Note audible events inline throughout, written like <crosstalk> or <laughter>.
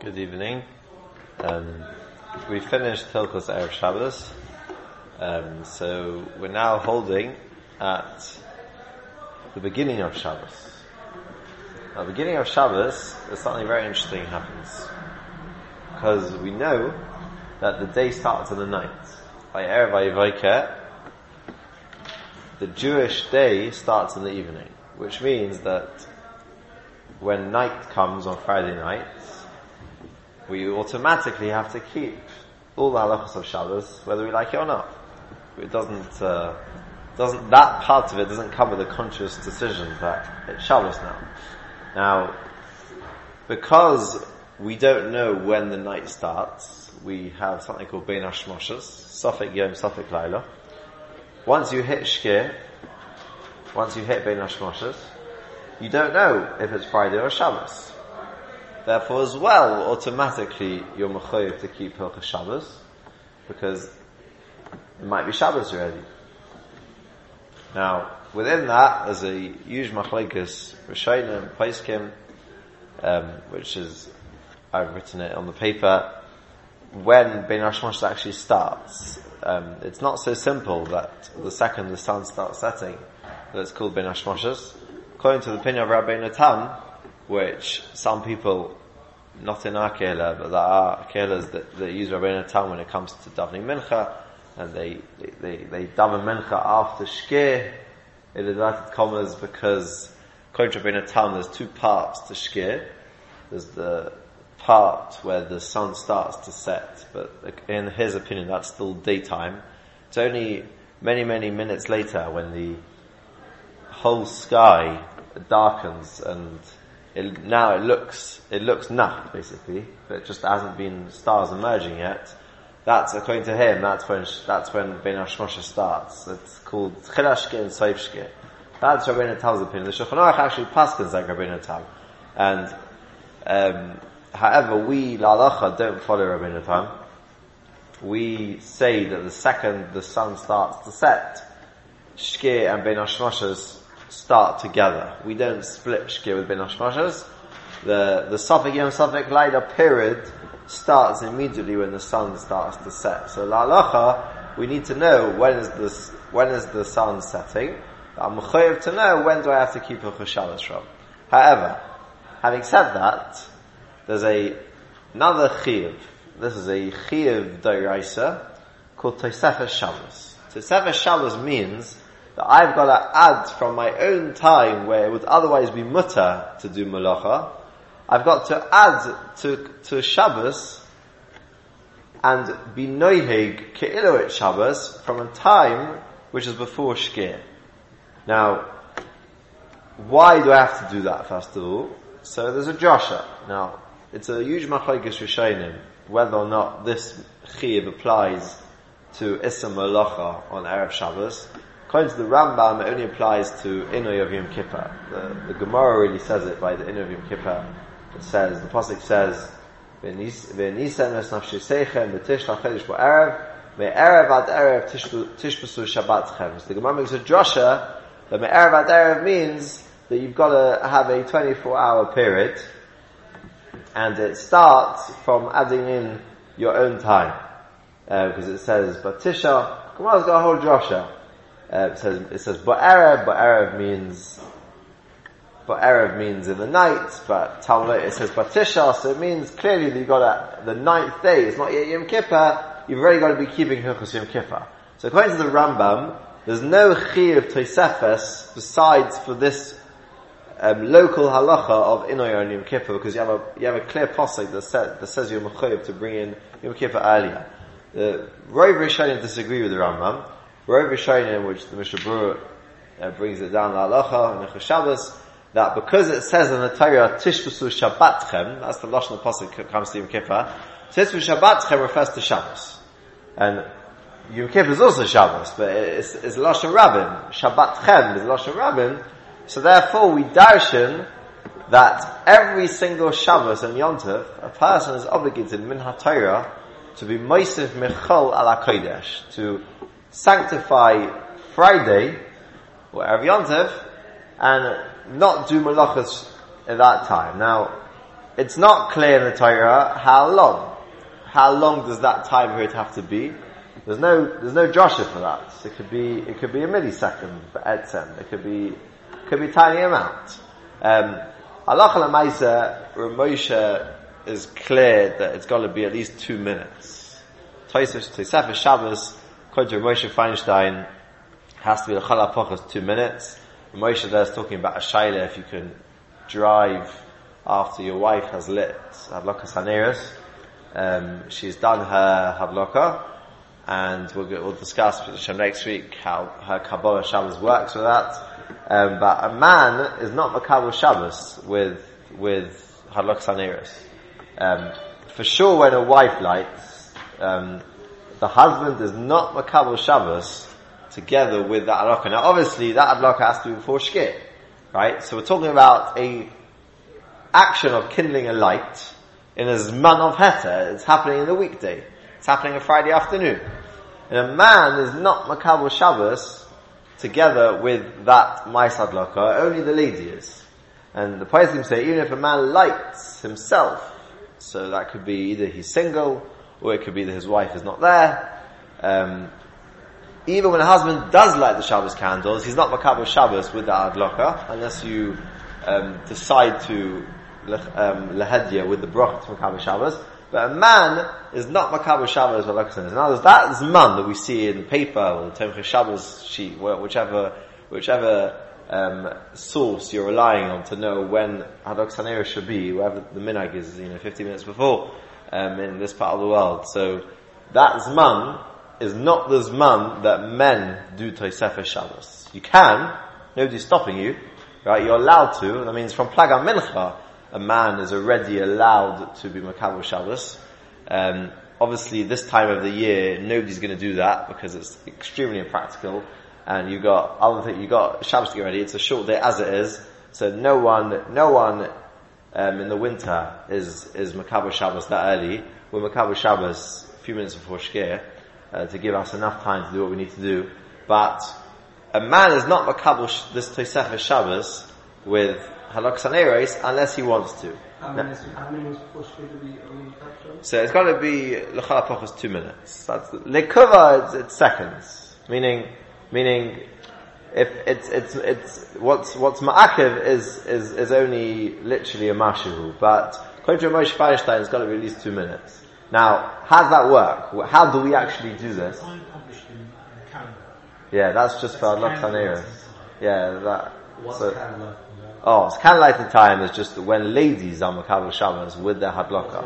Good evening. Um, we finished Hilchos Erev Shabbos, um, so we're now holding at the beginning of Shabbos. Now, the beginning of Shabbos, something very interesting happens because we know that the day starts in the night. By Erev Ayivayke, the Jewish day starts in the evening, which means that when night comes on Friday night, we automatically have to keep all the halachas of Shabbos, whether we like it or not. It doesn't, uh, doesn't, that part of it doesn't cover the conscious decision that it's Shabbos now. Now, because we don't know when the night starts, we have something called Bein Hashmoshes, Safik Yom, Safik Laila. Once you hit Shkir, once you hit Bein Hashmoshes, you don't know if it's Friday or Shabbos. Therefore, as well, automatically you're mechayiv to keep Hilchas Shabbos because it might be Shabbos already. Now, within that, there's a huge machlekes Rishonim Paiskim, um, which is I've written it on the paper. When Ben Hashmosh actually starts, um, it's not so simple that the second the sun starts setting that it's called Ben. According to the opinion of Rabbi Tam, which some people, not in our kehla, but there are kehlas that, that use Rabbi Tam when it comes to davening mincha, and they, they, they, they daven mincha after shkir, in inverted commas, because according to Rabbi Tam, there's two parts to shkir. There's the part where the sun starts to set, but in his opinion, that's still daytime. It's only many, many minutes later when the whole sky darkens and it, now it looks, it looks nacht basically, but it just hasn't been stars emerging yet. That's, according to him, that's when, that's when Ben Hashmosha starts. It's called Chilashke and Soifshke. That's Rabbeinu Tam's opinion. The Shulchan Aruch actually paskins like Rabbeinu Tam. And, um, however, we, Lalacha, don't follow Rabbeinu Tam. We say that the second the sun starts to set, Shke and Ben Hashmosha's start together. We don't split Shkir with Ben Hashmashas. The, the Safik Yom Safik period starts immediately when the sun starts to set. So La we need to know when is this, when is the sun setting. I'm chayiv to know when do I have to keep a from. However, having said that, there's a, another chiv. This is a chiv da'iraisa called Tosefes Shabbos. Tosefes Shabbos means that I've got to add from my own time where it would otherwise be mutter to do malacha, I've got to add to, to Shabbos and be noihig ke'iloit Shabbos from a time which is before Shkir. Now, why do I have to do that first of all? So there's a Joshua. Now, it's a huge machlokes rishonim whether or not this chiv applies to Issa Malacha on Erev Shabbos. According to the Rambam, it only applies to Inoy of Yom Kippur. The, the Gemara really says it by the Inoy of Yom Kippur. It says, the Pasuk says, V'nisem es nafshisechem v'tishlach chedesh ba'erev me'erev ad erev tishpasu shabbatchem. So the Gemara makes a drasha that me'erev ad erev means that you've got to have a 24 hour period and it starts from adding in your own time. Uh, because it says, Batisha, Gemara's got a whole drasha. Uh, it says it says ba'erev. Ba'erev means ba'erev means in the night, but Talmud it says batisha, so it means clearly that you've got a, the ninth day. It's not yet Yom Kippur. You've already got to be keeping Hilchos Yom Kippur. So according to the Rambam, there's no chi of Tosefes besides for this um, local halacha of Inoy on Yom Kippur because you have a you have a clear pasuk that, says that says mechayiv to bring in Yom Kippur earlier. The Rav Rishonim disagree with the Rambam. Rav Rishonim, which the Mishnah Berurah uh, brings it down la'alacha and the Shabbos, that because it says in the Torah Tishbusu Shabbatchem, that's the lashon pasuk comes to Yom Kippur. Tishbusu Shabbatchem refers to Shabbos, and Yom Kippur is also Shabbos, but it's, it's lashon Rabbin. Shabbatchem is lashon Rabbin. So therefore, we darshan that every single Shabbos and Yom Tov, a person is obligated min Torah to be Moisif Michal ala Kodesh, to sanctify Friday, or Erev Yontev, and not do malachas at that time. Now, it's not clear in the Torah how long. How long does that time period have to be? There's no, there's no Joshua for that. It could be, it could be a millisecond for etzem. It could be, it could be a tiny amount. Um, Allah Ma'isa, Ramosha is clear that it's got to be at least two minutes. Tosefes Shabbos, according to Moshe Feinstein, has to be the Chalapochas two minutes. Moshe there is talking about a shaila if you can drive after your wife has lit Hadloka Saneris. Um, she's done her Hadloka, and we'll, we'll discuss next week how her Kabbalah Shabbos works with that. Um, but a man is not Makabal Shabbos with, with Hadloka Saneris. Um, for sure when a wife lights, um, the husband is not Makabal Shabbos together with that adlaka. Now obviously that adlaka has to be before shkir, right? So we're talking about a action of kindling a light in a zman of heta. It's happening in the weekday. It's happening on Friday afternoon. And a man is not makabel Shabbos together with that mais adlaka, only the lady is. And the Paisim say even if a man lights himself, so that could be either he's single, or it could be that his wife is not there, um, even when a husband does light the Shabbos candles, he's not makabel Shabbos with the adloka, unless you um, decide to um, with the brach to makabel Shabbos. But a man is not makabel Shabbos with adloka. In other words, that zman that we see in the paper or the Tomchei Shabbos sheet, whichever whichever um, source you're relying on to know when Hadok Sanera should be, wherever the minag is, you know, 50 minutes before, um, in this part of the world. So, that Zman is not the Zman that men do Tosefes Shabbos. You can, nobody's stopping you, right? You're allowed to, that means from Plaga Mincha, a man is already allowed to be Makabel Shabbos. Um, obviously this time of the year, nobody's gonna do that because it's extremely impractical. And you got other thing, you got Shabbos to get ready. It's a short day as it is. So no one, no one, um, in the winter is, is Makabel Shabbos that early. We're Shabbos a few minutes before Shkir uh, to give us enough time to do what we need to do. But a man is not makabel this Tosefes Shabbos with halak saneres unless he wants to. How many, how many so it's got to be lechala two minutes. That's lekuva. It's, it's seconds, meaning meaning if it's it's it's what's what's ma'akiv is is is only literally a mashu, but according to Moshe Feinstein, it's got to be at least two minutes. Now, how does that work? How do we actually do this? Yeah, that's just for Adlok Yeah, that. What's so? Oh, it's candlelighting time is just when ladies are Makabal Shabbos with their Hadloka.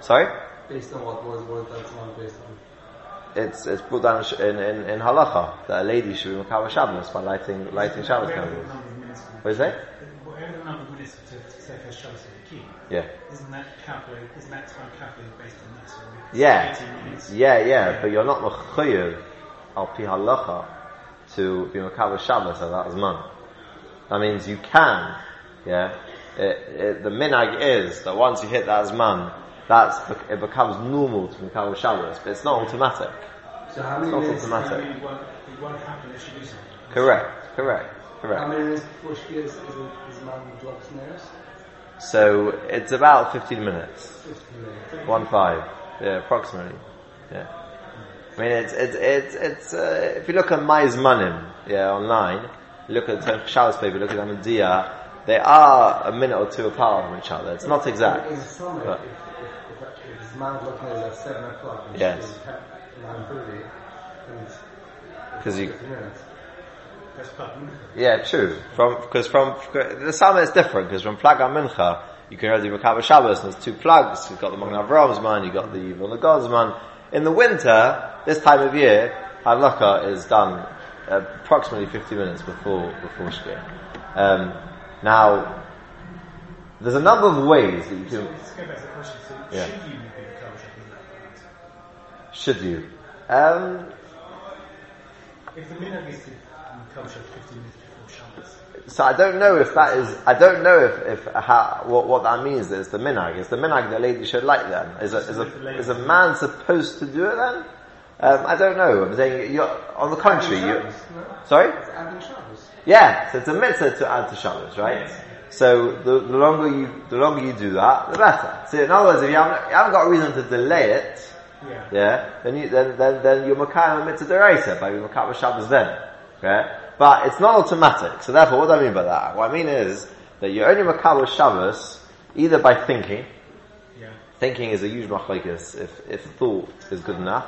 Sorry? Based on what was was that based on? It's it's put down in in, in halacha that a lady should be Makabal Shabbos by lighting lighting Shabbos candles. What is? Whatever the number of minutes to, to say first Shabbos is the key. Yeah. Isn't that calculated? Isn't that time calculated based on that? So it's Yeah, yeah, yeah, but you're not mechayev al pi halacha to be makabel Shabbos at that zman. That means you can, yeah. It, it, the minag is that once you hit that zman, that's it becomes normal to makabel Shabbos, but it's not automatic. So how It's many not minutes? automatic. It won't, it won't happen if you do something. Correct, correct, correct. How many minutes before she is is it is man drops snares? So it's about 15 minutes. Fifteen minutes. One five, yeah, approximately. Yeah. I mean, it's it's it's it's. Uh, if you look at MyZmanim, yeah, online, look at the Shabbos paper, look at Ahmadiyya, they are a minute or two apart from each other. It's not exact. But- looking at it at seven o'clock and Yes. she's at nine thirty, and it's, 'Cause you- fifteen minutes. That's part Yeah, true. From because from the summer is different because from Plag Mincha you can already Makabah Shabbos. And there's two plugs. You've got the Magen Avram's man, you've got the Yvonne God's man. In the winter, this time of year, Havlaka is done approximately 50 minutes before before Shkia. Um, now, there's a number of ways that you So can. let's go back to the question. So Yeah. should you Should you? Um, If the minhag is to at 15 minutes before Shabbos, So I don't know if that is, I don't know if, if how, what, what that means is the minag. Is the minag the lady should like then? Is a, is a, is a man supposed to do it then? Um, I don't know. I'm saying, you're, on the contrary, you, no? sorry? Yeah, so it's a mitzvah to add to Shabbos, right? So the, the longer you, the longer you do that, the better. So in other words, if you haven't, you haven't got a reason to delay it, Yeah. yeah, then you, then, then, then you're Makayim mitzvah deraisa, by your Makayim Shabbos then. Okay? But it's not automatic. So therefore, what do I mean by that? What I mean is that you're only Makayim Shabbos either by thinking, Yeah. thinking is a huge machlokes if, if thought is good enough.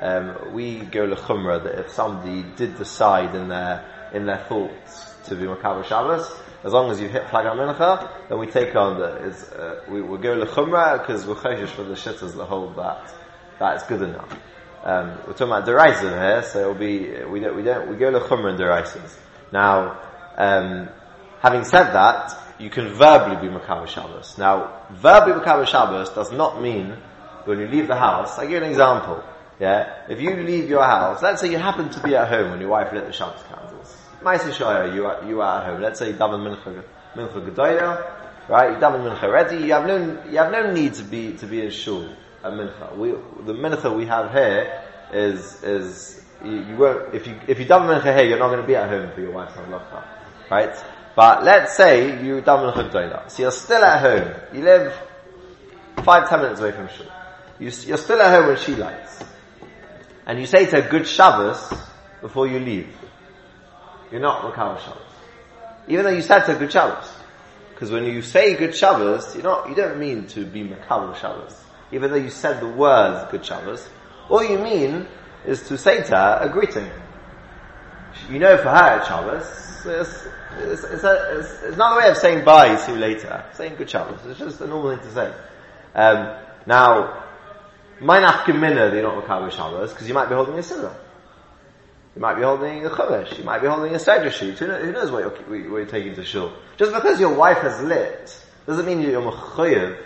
Um, we go lechumra that if somebody did decide in their, in their thoughts to be Makabah Shabbos, as long as you hit Plag HaMincha, then we take on the, is, uh, we, we go lechumra because we're for the shitters that hold that, that's good enough. Um, we're talking about deraisim here, so it'll be, we don't, we don't, we go lechumra in deraisim. Now, um, having said that, you can verbally be Makabah Shabbos. Now, verbally Makabah Shabbos does not mean when you leave the house, I'll give you an example. Yeah? If you leave your house, let's say you happen to be at home when your wife lit the Shabbos candles. Shaya, you are, you are at home. Let's say daven mincha, mincha right? You daven mincha ready. You have no, you have no need to be, to be in shul at mincha. We, the mincha we have here is, is, you, you won't, if you, if you daven mincha here, you're not going to be at home for your wife's halacha. Right? But let's say you daven mincha gedoya. So you're still at home. You live five, ten minutes away from shul. You, you're still at home when she lights. And you say to her, good Shabbos, before you leave. You're not Makar Shabbos. Even though you said to her, good Shabbos. Because when you say good Shabbos, you're not, you don't mean to be Makar Shabbos. Even though you said the words good Shabbos, all you mean is to say to her a greeting. You know for her it's Shabbos, it's, it's, it's, a, it's, it's not a way of saying bye, see you later. Saying good Shabbos. It's just a normal thing to say. Um, now, my nafkamina, they're not Makar Shabbos, because you might be holding a Siddur. You might be holding a chumash. You might be holding a seder sheet. Who knows, who knows what, you're, what you're taking to shul? Just because your wife has lit doesn't mean you're mechayev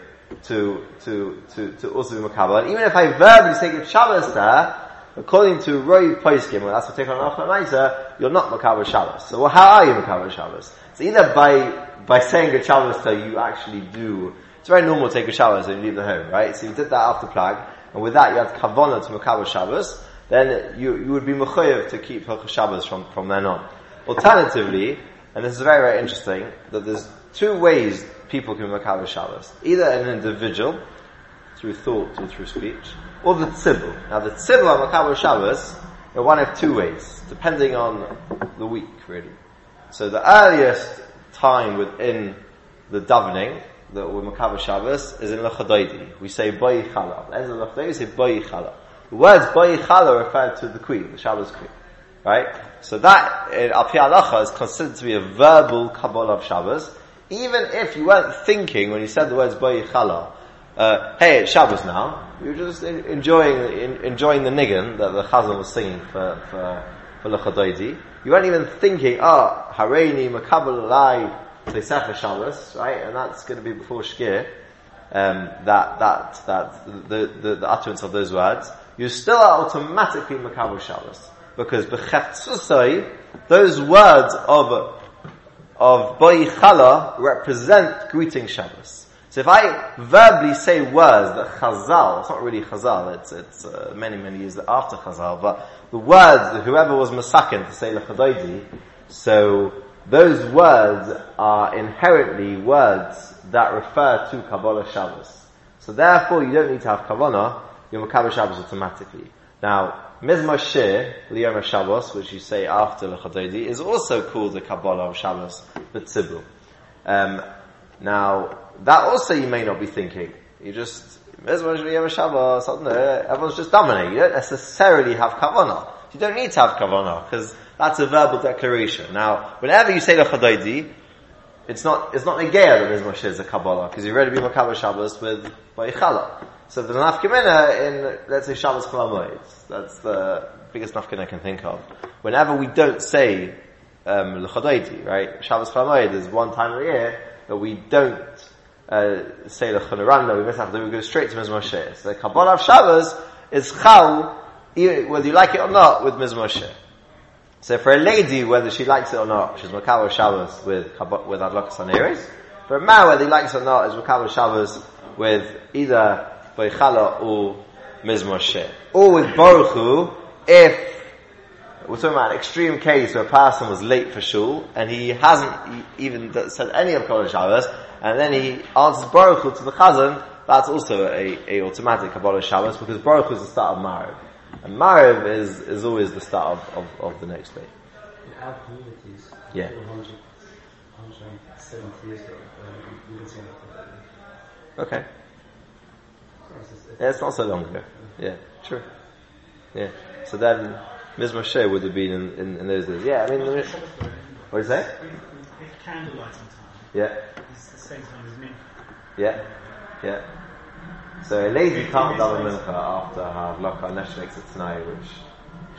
to to to to also be makabel. And even if I verbally say good Shabbos there, according to Roy Poiskim, well, that's what take on Achmamaisa, you're not makabel Shabbos. So well, how are you makabel Shabbos? So either by by saying a Shabbos to you actually do. It's very normal to take a Shabbos and you leave the home, right? So you did that after Plag, and with that you had kavana to makabel Shabbos then you, you would be mechayev to keep Hilchah Shabbos from, from then on. Alternatively, and this is very, very interesting, that there's two ways people can Makabah Shabbos. Either an individual, through thought or through speech, or the tzibur. Now the tzibur on Makabah Shabbos are one of two ways, depending on the week, really. So the earliest time within the davening, that we're Makabah Shabbos, is in Lechadaidi. We say Bayi Chala. As in Lechadaidi, we say Bayi Chala. The words Bayichala refer to the queen, the Shabbos queen. Right? So that, in Al Halacha, is considered to be a verbal Kabbalah of Shabbos, even if you weren't thinking when you said the words Bayichala, uh, hey, it's Shabbos now, you're just in, enjoying, in, enjoying the niggin that the Chazan was singing for, for, for. You weren't even thinking, oh, Hareini, Makabal Alai, Teisecha Shabbos, right? And that's going to be before Shkir. Um, that, that, that, the, the, the utterance of those words you still are automatically Makabal Shabbos. Because B'chetzusai, those words of, of Boichala represent greeting Shabbos. So if I verbally say words that Chazal, it's not really Chazal, it's, it's uh, many, many years after Chazal, but the words, whoever was Masakin to say Lechadoidi, so those words are inherently words that refer to Kabbalah Shabbos. So therefore you don't need to have Kavanah, you're Makabah Shabbos automatically. Now, Mizmor Shir, Liyom Shabbos, which you say after Lechadodi, is also called the Kabbalah of Shabbos, the Tzibul. Um, now, that also you may not be thinking. You just, Mizmor Liyom Shabbos, I don't know, everyone's just dominating. You don't necessarily have Kavanah. You don't need to have Kavanah, because that's a verbal declaration. Now, whenever you say Lechadodi, it's not, it's not Negea that Mizmor Shir is a Kabbalah, because you've already been Makabah Shabbos with Ba'ichala. So the nafkamina in, let's say, Shabbos Chalamoid, that's the biggest nafkamina I can think of. Whenever we don't say, um, right? Shabbos Chalamoid is one time of the year that we don't, uh, say l'chonaranda, we miss after, we go straight to Mizmor. So the Kabbalah of Shabbos is chal, whether you like it or not, with Mizmor. So for a lady, whether she likes it or not, she's Makabah Shabbos with, with Adlokas Aneres. For a man, whether he likes it or not, is Makabah Shabbos with either Boichala or Mizmor Sheh. Or with Baruch Hu, if we're talking about an extreme case where a person was late for shul and he hasn't e- even said any of Kabbalah Shabbos, and then he answers Baruch Hu to the Chazan. That's also a, a automatic Kabbalah Shabbos because Baruch Hu is the start of Mariv, and Mariv is is always the start of, of, of the next day. In our communities, Yeah. 100, 170 years ago, um, we didn't see anything. Okay, It's just- it's- yeah, it's not so long ago. Yeah, true. Yeah, so then Ms. Moshe would have been in, in, in those days. Yeah, I mean, the- what do you say? candlelighting time Yeah, is the same time as mincha, yeah, yeah. So a lady can't daven mincha after her havlaka unless she makes it tonight, which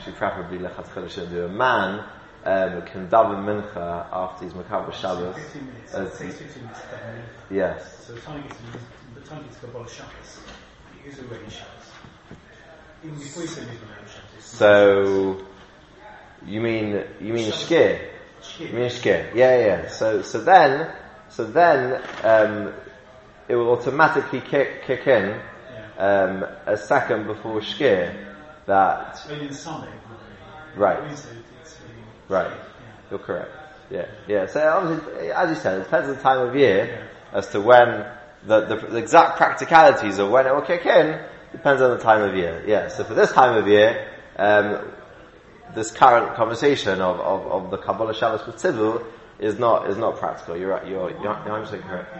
she preferably lechatchila shouldn't do. A man um, can daven mincha after he's makabel Shabbos. 15 minutes, Uh, it takes 15 minutes to have mincha. Yes. So the time you get to, the time you get to Kabbalah Shabbos, it is already Shabbos. Even before you say Mincha Shabbos. So you mean you mean shkir? You mean shkir? Yeah, yeah. So so then so then um, it will automatically kick kick in um, a second before shkir that Right. Right. Yeah. You're correct. Yeah, yeah. So obviously, as you said, it depends on the time of year as to when the, the, the exact practicalities of when it will kick in depends on the time of year. Yeah. So for this time of year, um, this current conversation of, of, of the Kabbalah Shabbos with Tzibur is not is not practical. You're right. You're you're, you're 100 correct.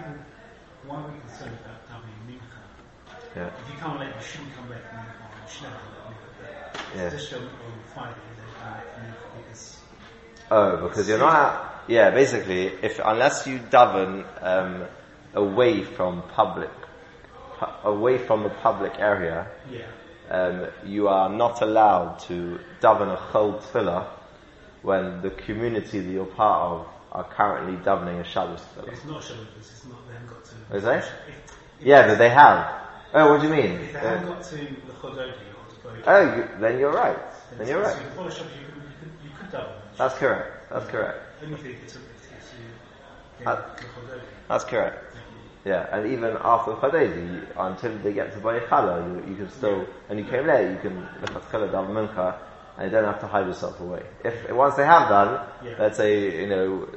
Why are we concerned about davening Mincha? Yeah. If you come late, you shouldn't come late for Mincha. You should never come late for Mincha. Yeah. This show on Friday, they come late for Mincha because Oh, because you're not. Yeah, basically, if unless you daven um, away from public, pu- away from the public area, yeah, um, you are not allowed to daven a chol tefillah when the community that you're part of are currently davening a Shabbos tefillah. it's not Shabbos. It's not. They haven't got to. Is? If, Yeah, but they have. Oh, what do you mean? if they Uh, haven't got to the Chododi or oh, you, then you're right. Then you're So right. you Shabbos, you could, you could, you daven. That's correct. That's correct. Only if it's a, it's a, Uh, yeah, That's correct. Yeah, and even after Chadezi, until they get to Bayechala, you, you can still, and you came late, you can look at Chala Dav Mincha, and you don't have to hide yourself away. If, once they have done, Yeah. let's say, you know,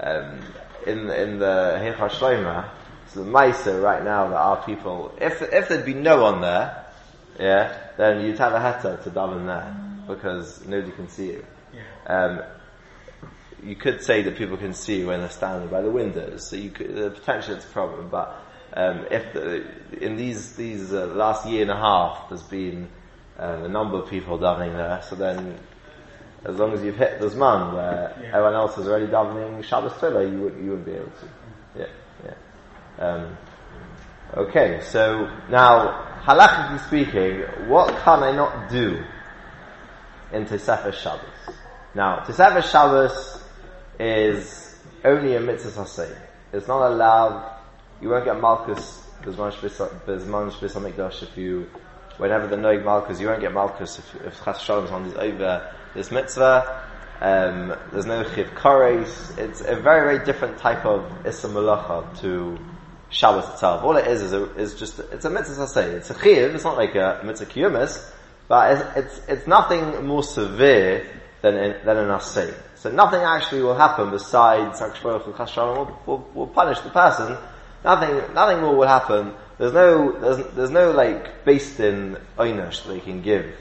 um, in, in the Heicha Shloima, so the Maisa right now that our people, if, if there'd be no one there, yeah, then you'd have a heta to daven there, because nobody can see you. Yeah. Um, you could say that people can see when they're standing by the windows, so you could, uh, potentially it's a problem, but um, if the, in these these uh, last year and a half, there's been uh, a number of people davening there, so then as long as you've hit the Zman where Yeah. everyone else is already davening Shabbos Tefillah, you, would, you wouldn't be able to. Yeah, yeah. Um, okay, so now, halachically speaking, what can I not do in Tosefes Shabbos? Now, Tosefes Shabbos is only a mitzvah saseh. It's not allowed, you won't get Malchus, Bezman HaMikdash if you, whenever the Noig Malchus, you won't get Malchus if, if Chas Shalom is on this over this mitzvah. Um, there's no Chiv Kores. It's a very, very different type of Issa Malacha to Shabbos itself. All it is is, a, is just, it's a mitzvah saseh. It's a Chiv, it's not like a mitzvah kiyumis, but it's, it's, it's nothing more severe than in, than an asay. So nothing actually will happen besides will, will, will punish the person. Nothing, nothing more will happen. There's no, there's, there's no like based in oynush they can give,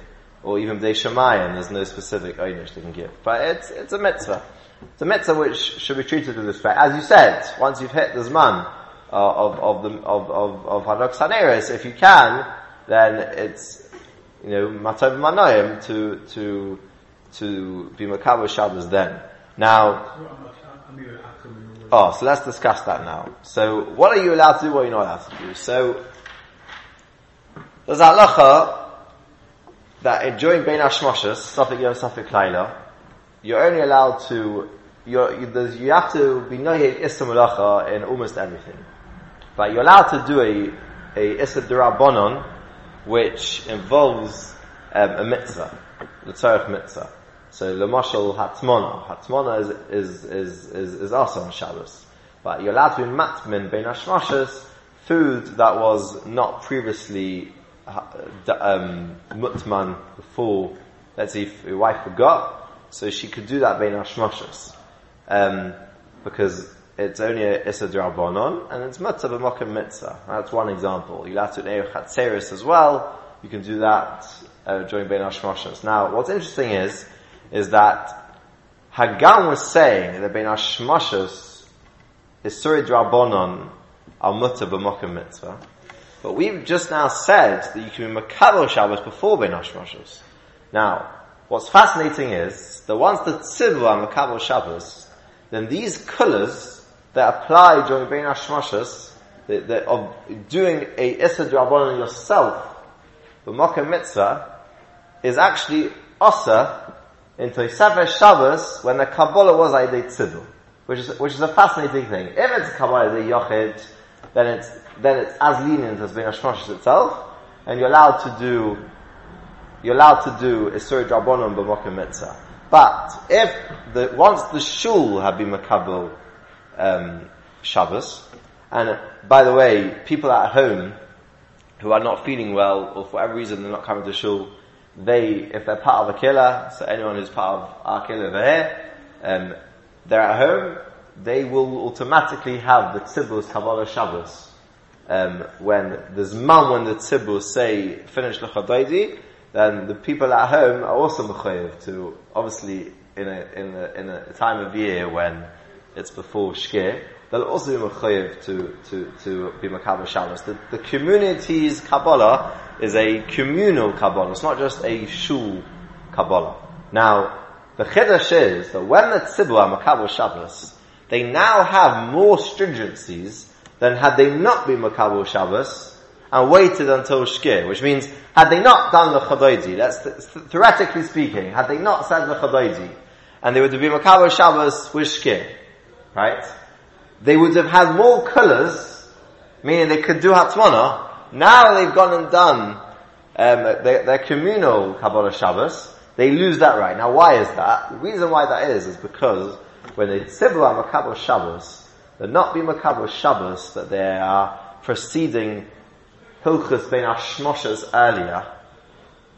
or even Bnei Shemayim. There's no specific oynush they can give. But it's it's a mitzvah. It's a mitzvah which should be treated with respect. As you said, once you've hit the zman uh, of of the of of of Hadok Saneris, if you can, then it's you know matov manoim to to to be makabel Shabbos then. Now, oh, so let's discuss that now. So, what are you allowed to do? What are you not allowed to do? So, there's a halacha that during Bein Hashmoshes, Safik Yom Safik Laila, you're only allowed to you're, you, have to be noyed Issa Malacha in almost everything. But you're allowed to do a, a Issa Durabonon, which involves um, a mitzvah, the Tzarech mitzvah. So, Lamashal Hatmona. Hatmona is, is, is, is, also on Shabbos. But you're allowed to be matmin bein hashmashas, food that was not previously uh, um, mutman before let's say if your wife forgot, so she could do that bein hashmashas. Um, because it's only a Issa Drabonon, and it's Mitzvah b'mokim Mitzvah. That's one example. You'll have to Eir Chatzeris as well. You can do that uh, during Bein Hashmashas. Now, what's interesting is, is that Hagam was saying that Bein Hashmashas is Suri Drabonon al Mitzvah b'mokim Mitzvah. But we've just now said that you can be Makabel Shabbos before Bein Hashmashas. Now, what's fascinating is that once the Tzivah are Makabel Shabbos, then these colours that apply during Bein Hashmashas, of doing a Issa Drabonon yourself, Mocha Mitzvah, is actually Osa into Sefer Shabbos when the Kabbalah was Aydei Tzidul. Which is, which is a fascinating thing. If it's Kabbalah the Yochid, then it's, then it's as lenient as Bein Hashmashas itself, and you're allowed to do, you're allowed to do Isur Drabonon b'Mocha Mitzvah. But if the, once the shul had been makabel um, Shabbos, and by the way, people at home who are not feeling well or for whatever reason they're not coming to shul, they, if they're part of a killer, so anyone who's part of our killer over here, um, they're at home, they will automatically have the tzibus Kabbalah Shabbos. Um, when there's man when the tzibus say finish the chadaidi, then the people at home are also mechayiv to obviously in a in a in a time of year when it's before shkir, they'll also be mechayiv to to to be makabel shabbos. The, the community's kabbalah is a communal kabbalah. It's not just a shul kabbalah. Now the chiddush is that when the tzibur are makabel shabbos, they now have more stringencies than had they not been makabel shabbos and waited until shkir, which means had they not done the chadaidi, that's th- theoretically speaking, had they not said the chadaidi, and they would have been makabel shabbos with shkir, right? They would have had more colours, meaning they could do hatmana. Now they've gone and done um, their, their, communal Kabbalah Shabbos. They lose that right. Now why is that? The reason why that is, is because when they tzibla Makabel Shabbos, they're not being Makabel Shabbos, that they are proceeding Hilchus Ben Ashmoshas earlier.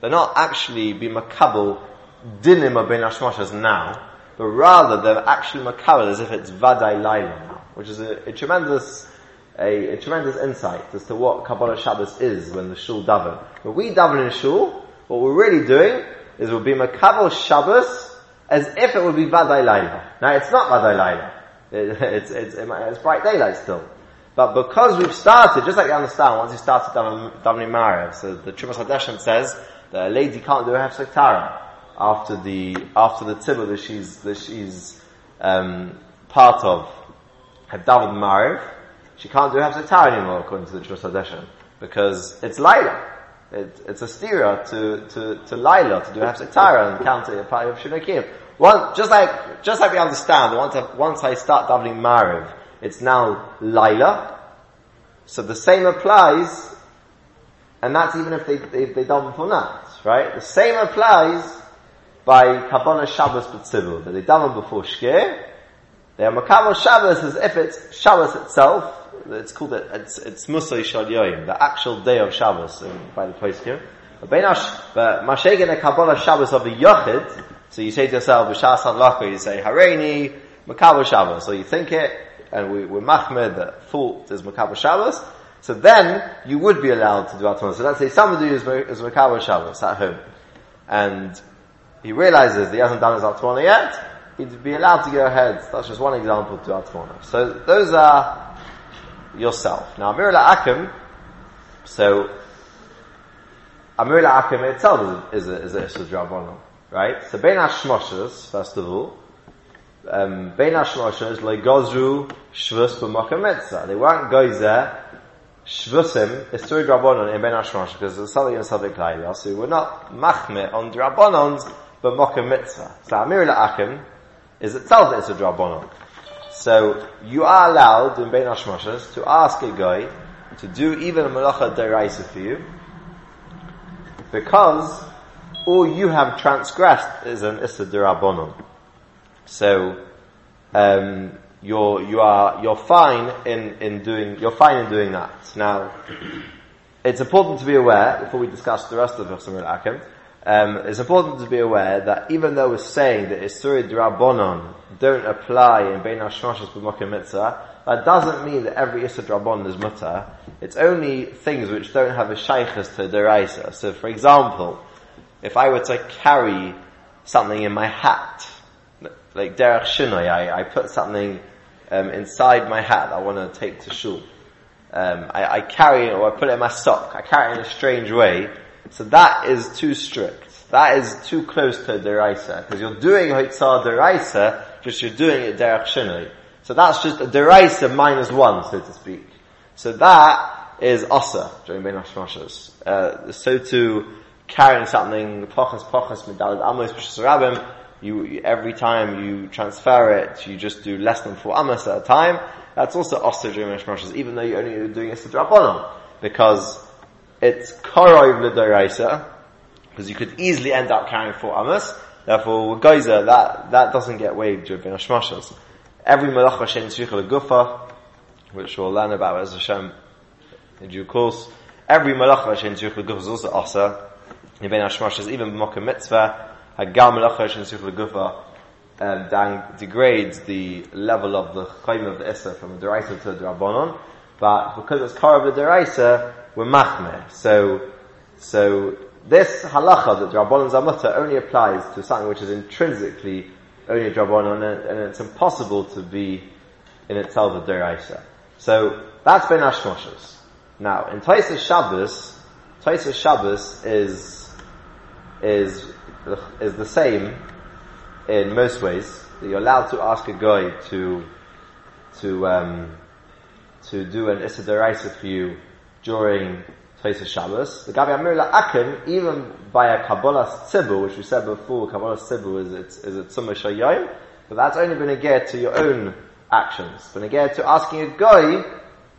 They're not actually being Makabel Dinim of Ben Ashmoshas now but rather they're actually makabel as if it's vaday laila now, which is a, a tremendous a, a, tremendous insight as to what Kabbalah Shabbos is when the shul daven. When we daven in shul, what we're really doing is we'll be makabel Shabbos as if it would be vaday laila. Now it's not vaday laila. <laughs> It, it's, it's, it's bright daylight still. But because we've started, just like you understand, once you started davening Mariv, so the Trumas Hadeshen says that a lady can't do a hefsek Tara after the after the tzibur that she's that she's um, part of had davened Mariv, she can't do Hafsatah anymore according to the Trumas Hadeshen because it's Laila. It, it's a stira to, to, to Laila to do Hafsatah and count it part of Shinakim. One, just like, just like we understand, once I, once I start davening Mariv, it's now Laila. So the same applies, and that's even if they, they, they daven for night, right? The same applies by Kabbalah Shabbos B'tzivul, that they daven before Shkir, they are Makabel Shabbos as if it's Shabbos itself, it's called, it, it's, it's Musay Yoyim, the actual day of Shabbos in, by the place here. But Mashegin a Kabbalah Shabbos of the Yochid, so you say to yourself, B'shas HaLacha, you say, Hareini, Makabel Shabbos, so you think it, and we, we're Mahmed, the thought is Makabel Shabbos, so then you would be allowed to do Atman. So let's say somebody is, is Shabbos at home, and he realizes he hasn't done his Atmona yet, he'd be allowed to go ahead. That's just one example to Atmona. So those are yourself. Now Amir Akim, so Amir Akim itself is a, is a, is a, Drabono, right? So Bein Hashmoshes, first of all, um, Bein Hashmoshes, like Gozru, Shvus, B'Makam They weren't Goizer, Shvusim is through Drabonon in Ben Hashmosh because it's something in Sabik Laila. So we're not machme on Drabonons, but Mitzvah. So Amir La'akim is itself it's a Drabonon. So you are allowed in Bein Hashmoshes to ask a guy to do even a Malacha Deraisa for you because all you have transgressed is an Issa Derabonon. So, um, you're, you are, you're fine in, in doing, you're fine in doing that. Now, it's important to be aware, before we discuss the rest of the Akim, um, it's important to be aware that even though we're saying that Isuri Drabonon don't apply in Bein Hashmashas B'Mokim Mitzvah, that doesn't mean that every Isur Drabonon is Mutter. It's only things which don't have a Shaykhas to Deraisa. So for example, if I were to carry something in my hat, like Derech Shinoi, I, I put something um, inside my hat I want to take to shul. Um, I, I carry it or I put it in my sock. I carry it in a strange way so that is too strict. That is too close to deraisa because you're doing hoitzah deraisa, just you're doing it derech. So that's just a deraisa minus one, so to speak. So that is asa during Ben Hashmashas. Uh, so to carrying something pochas pochas medalad amos rabim, you, every time you transfer it, you just do less than four amos at a time. That's also asa during Hashmashas, even though you're only doing it to because it's korov l'doraisa, because you could easily end up carrying four amos. Therefore, geyser that that doesn't get waived during hashmashas. Every malacha shen tzricha gufa, which we'll learn about as Hashem in due course. Every malacha shen tzricha gufa is also asa. In ben hashmashas, even b'mokim mitzvah, hagal malacha shen tzricha gufa um, down, degrades the level of the chayim of the Issa from the Deraisa to the Rabbanon, but because it's Kar of the Deraisa, we're machmeh. So, so this halacha that Rabbanon Zamuta only applies to something which is intrinsically only a Rabbanon and it's impossible to be in itself a deraisa. So that's been Ashmoshes. Now, in Taisa Shabbos, Taisa Shabbos is, is, is the same in most ways. You're allowed to ask a guy to, to, um, to do an Issa for you during Tosas Shabbos. The Gabi Amir Akim, even by a Kabbalah Tzibur, which we said before, Kabbalah Tzibur is, is a Tzumah Shayayim, but that's only been a get to your own actions. But again, to asking a guy,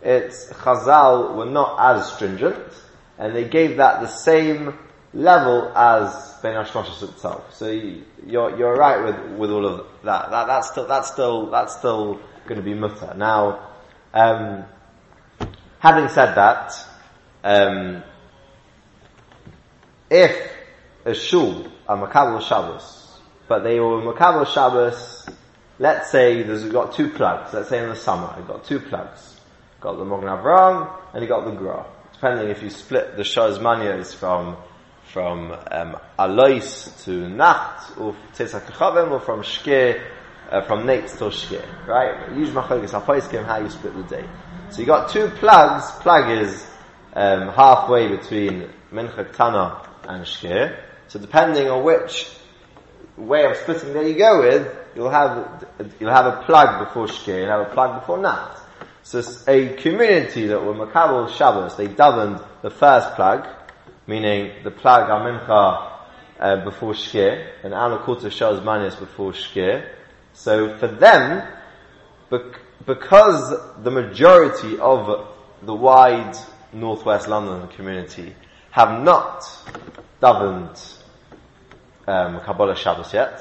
it's Chazal were not as stringent, and they gave that the same level as Ben Hashmashas itself. So you, are you're right with, with all of that. that. That's still, that's still, that's still going to be mutter. Now, um, Having said that, um, if a shul a makabel Shabbos, but they were makabel Shabbos, let's say there's got two plugs. Let's say in the summer, you've got two plugs. Got the Mogen Avram and you got the Gra. Depending if you split the Shaz Manias from from um, Alois to Nacht, or Tzesach or from Shke, uh, from Nates to Shke, right? Use Machlokas HaPoiskim, how you split the day. So you got two plugs. Plug is um, halfway between Mincha Tana and Shkir. So depending on which way of splitting that you go with, you'll have you'll have a plug before Shkir, you'll have a plug before Nat. So a community that were Makabal Shabbos, they governed the first plug, meaning the plug Amincha uh, before Shkir, and Anakuta Shaz Manias before Shkir. So for them, because the majority of the wide northwest London community have not davened um, Kabbalah Shabbos yet,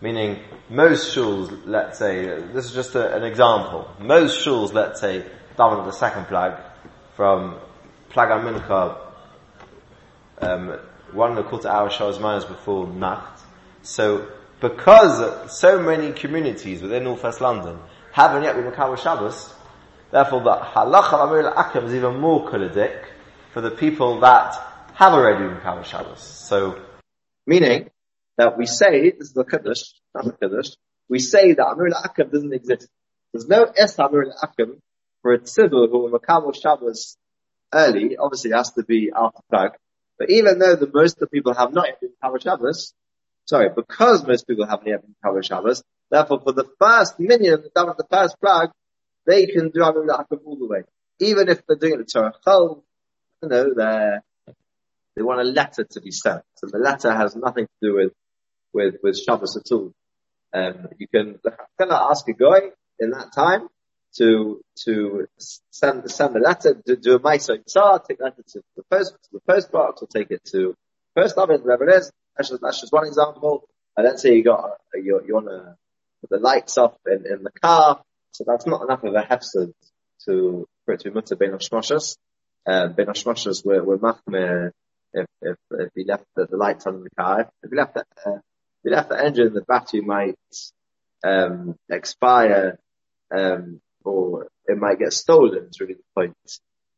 meaning most shuls, let's say, this is just a, an example, most shuls, let's say, daven the second plag from Plag Mincha, um, one and a quarter hour shows minus before Nacht. So, because so many communities within Northwest London haven't yet been Makabal Shabbos. Therefore, the halacha of Amir Akim is even more kolidik for the people that have already been Makabal Shabbos. So, meaning that we say, this is the Kiddush, not the Kiddush, we say that Amir Akim doesn't exist. There's no Es Amir Akim for a tzibur who are Makabal Shabbos early, obviously it has to be after Plag, but even though the most of the people have not yet been Makabal Shabbos, sorry, because most people haven't yet been Makabal Shabbos, Therefore, for the first minion, the first plug, they can do Amim La'akim all the way. Even if they're doing it to Torah Chol, you know, they they want a letter to be sent. So the letter has nothing to do with, with, with Shabbos at all. Um, you can, can I ask a guy in that time to, to send, send the letter, to do a Maisa Yitzhar, take letter to the post, to the post box, or take it to first office, whatever it is. That's just, that's just one example. And let's say you got, you, you want the lights off in, in the car. So that's not enough of a hefsed to, for it to be mutter ben Hashmoshas. Uh, ben Hashmoshas were, were if, if, if he left the, the lights on in the car. If he left the, uh, if he left the engine, the battery might, um, expire, um, or it might get stolen, is really the point.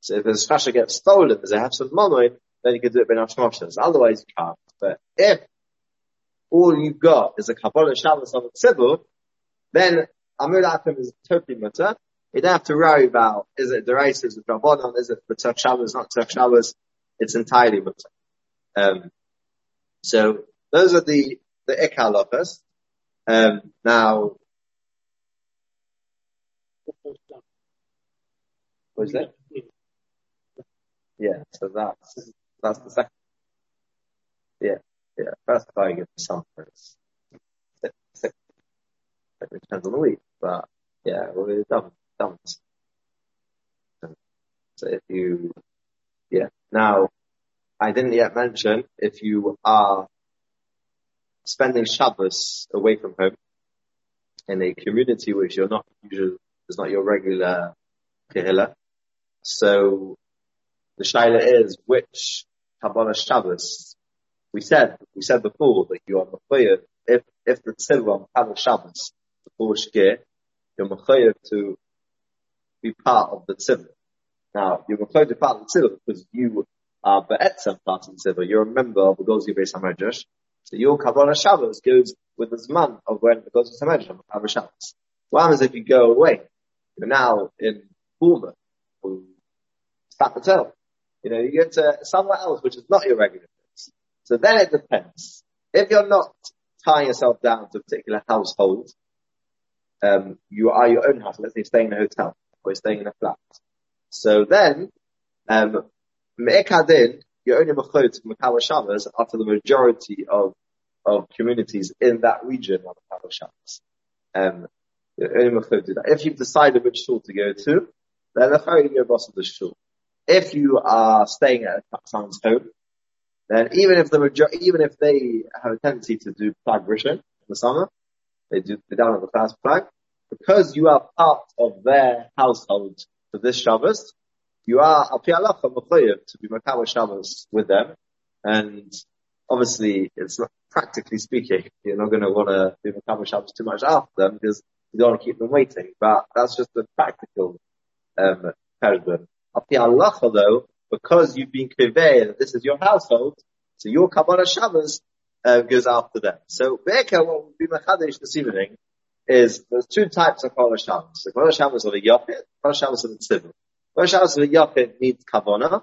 So if his fascia gets stolen, there's a some money, then you can do it ben Hashmoshes. Otherwise you can't. But if all you've got is a Kabbalah Shabbos of a Tzibur, then Amur Akim is totally mutter. You don't have to worry about, is it the race, is it Rabbanon, is it Tzach Shabbos, not Tzach Shabbos, it's entirely mutter. Um, so those are the, the Ikhalofas. Um, now, what is that? Yeah, so that's, that's the second. Yeah, yeah, first I get the six, it depends on the week, but yeah, well, it doesn't, doesn't. So if you, yeah, now, I didn't yet mention if you are spending Shabbos away from home in a community which you're not usually, is not your regular kehillah. So the shaila is which Kabbalah Shabbos. We said, we said before that you are mechayev if, if the tzivah on Kabbalah Shabbos you're mechayev to be part of the tzivah. Now, you're mechayev to be part of the tzivah because you are be'etzem part of the tzivah. You're a member of the Gozi Beis HaMedrash. So your Kabbalah Shabbos goes with the Zman of when the Gozi HaMedrash on Kabbalah Shabbos. What happens if you go away? You're now in Bournemouth or Stafford you know, you go to somewhere else which is not your regular place. So then it depends. If you're not tying yourself down to a particular household, um, you are your own house. Let's say you're staying in a hotel or you're staying in a flat. So then, um, you're only mechot Makawa Shabbos after the majority of, of communities in that region are Makawa Shabbos. Um, you're only that. If you've decided which shul to go to, then the ferry your boss of the shul. If you are staying at someone's home, then even if the major, even if they have a tendency to do rishon in the summer, they do they down on the first plag, because you are part of their household for this Shabbos, you are al to be Makawa Shabbos with them, and obviously it's not practically speaking, you're not going to want to do Makawa Shabbos too much after them because you don't want to keep them waiting, but that's just the practical um, Api Allah though, because you've been conveyed that this is your household, so your Kabbalah Shabbos uh, goes after them. So Be'eka, what would be Machadish this evening is there's two types of Kabbalah Shabbos. The Kabbalah Shabbos of a Yopit, Kabbalah Shabbos of a. Kabbalah Shabbos of a Yopit needs Kavanah.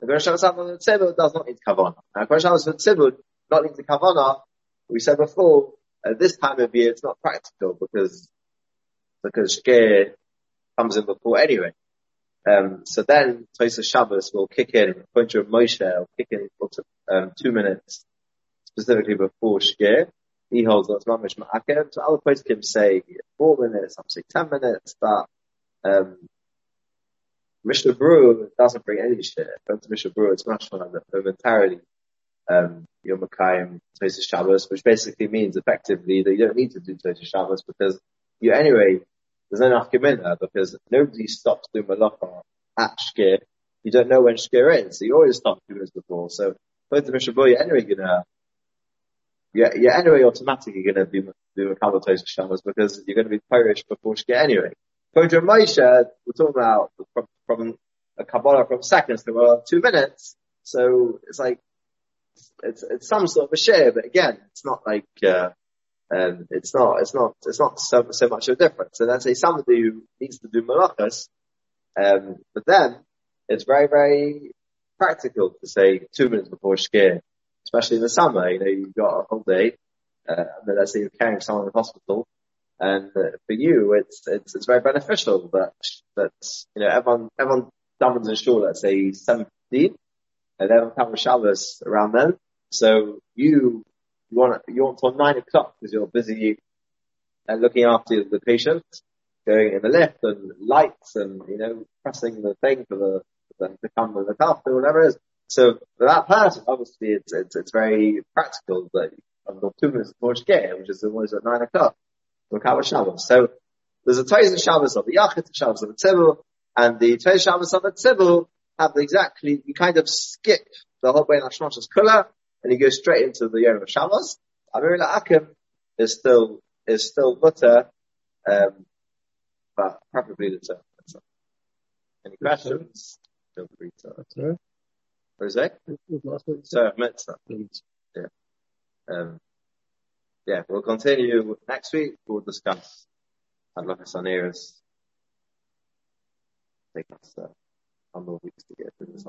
The Shabbos of a Tzivah does not need Kavanah. Now Kabbalah Shabbos of a Tzivah not need the Kavanah. We said before, at this time of year it's not practical because, because Shkir comes in before anyway. Um, so then Tosa Shabbos will kick in, Pointer of Moshe will kick in for um, two minutes, specifically before Shkir. He holds lots mamish ma'akev. So other places can say four minutes, I'm saying ten minutes, but, um, Mishnah Berurah doesn't bring any shit. Going to Mishnah Berurah, it's much more momentarily, um, Yom Makayim, Tosa Shabbos, which basically means effectively that you don't need to do Tosa Shabbos because you anyway there's no nafkamina because nobody stops doing malacha at shkir. You don't know when shkir is, so you always stop doing this before. So both the Mishabur, you're anyway gonna, you're, you're anyway automatically gonna be doing a couple of shamas because you're gonna be Polish before shkir anyway. Going to Moshe, we're talking about from, from a Kabbalah from seconds to well, two minutes. So it's like, it's, it's some sort of a share, but again, it's not like, uh, um, it's not, it's not, it's not so, so much of a difference. So let's say somebody who needs to do malachas, um, but then it's very, very practical to say two minutes before shkir, especially in the summer. You know, you've got a whole day, uh, and let's say you're carrying someone in the hospital, and uh, for you, it's it's it's very beneficial that that you know everyone everyone davens in shul, let's say seventeen, and then comes Shabbos around then. So you you want you want till nine o'clock because you're busy and looking after the patient, going in the lift and lights and you know pressing the thing for the them to come and look after whatever it is. So for that person, obviously it's it's, it's very practical that I've got two minutes before Shkir, which is always at nine o'clock. Makabah Shabbos. So there's a Toys Shabbos of the Yachid, Shabbos of the Tzibur, and the Toys Shabbos of the Tzibur have exactly, you kind of skip the whole Bein Hashmashas Kula, and you go straight into the Yom of Shabbos, Amir Akim is still, is still butter, um, but preferably the term. Any questions? Feel free to. Sorry? Jose? What was last week? So, mitzvah. Um, yeah, we'll continue next week. We'll discuss Hadlakas Haneiros. Take us uh, a number of weeks to get through this.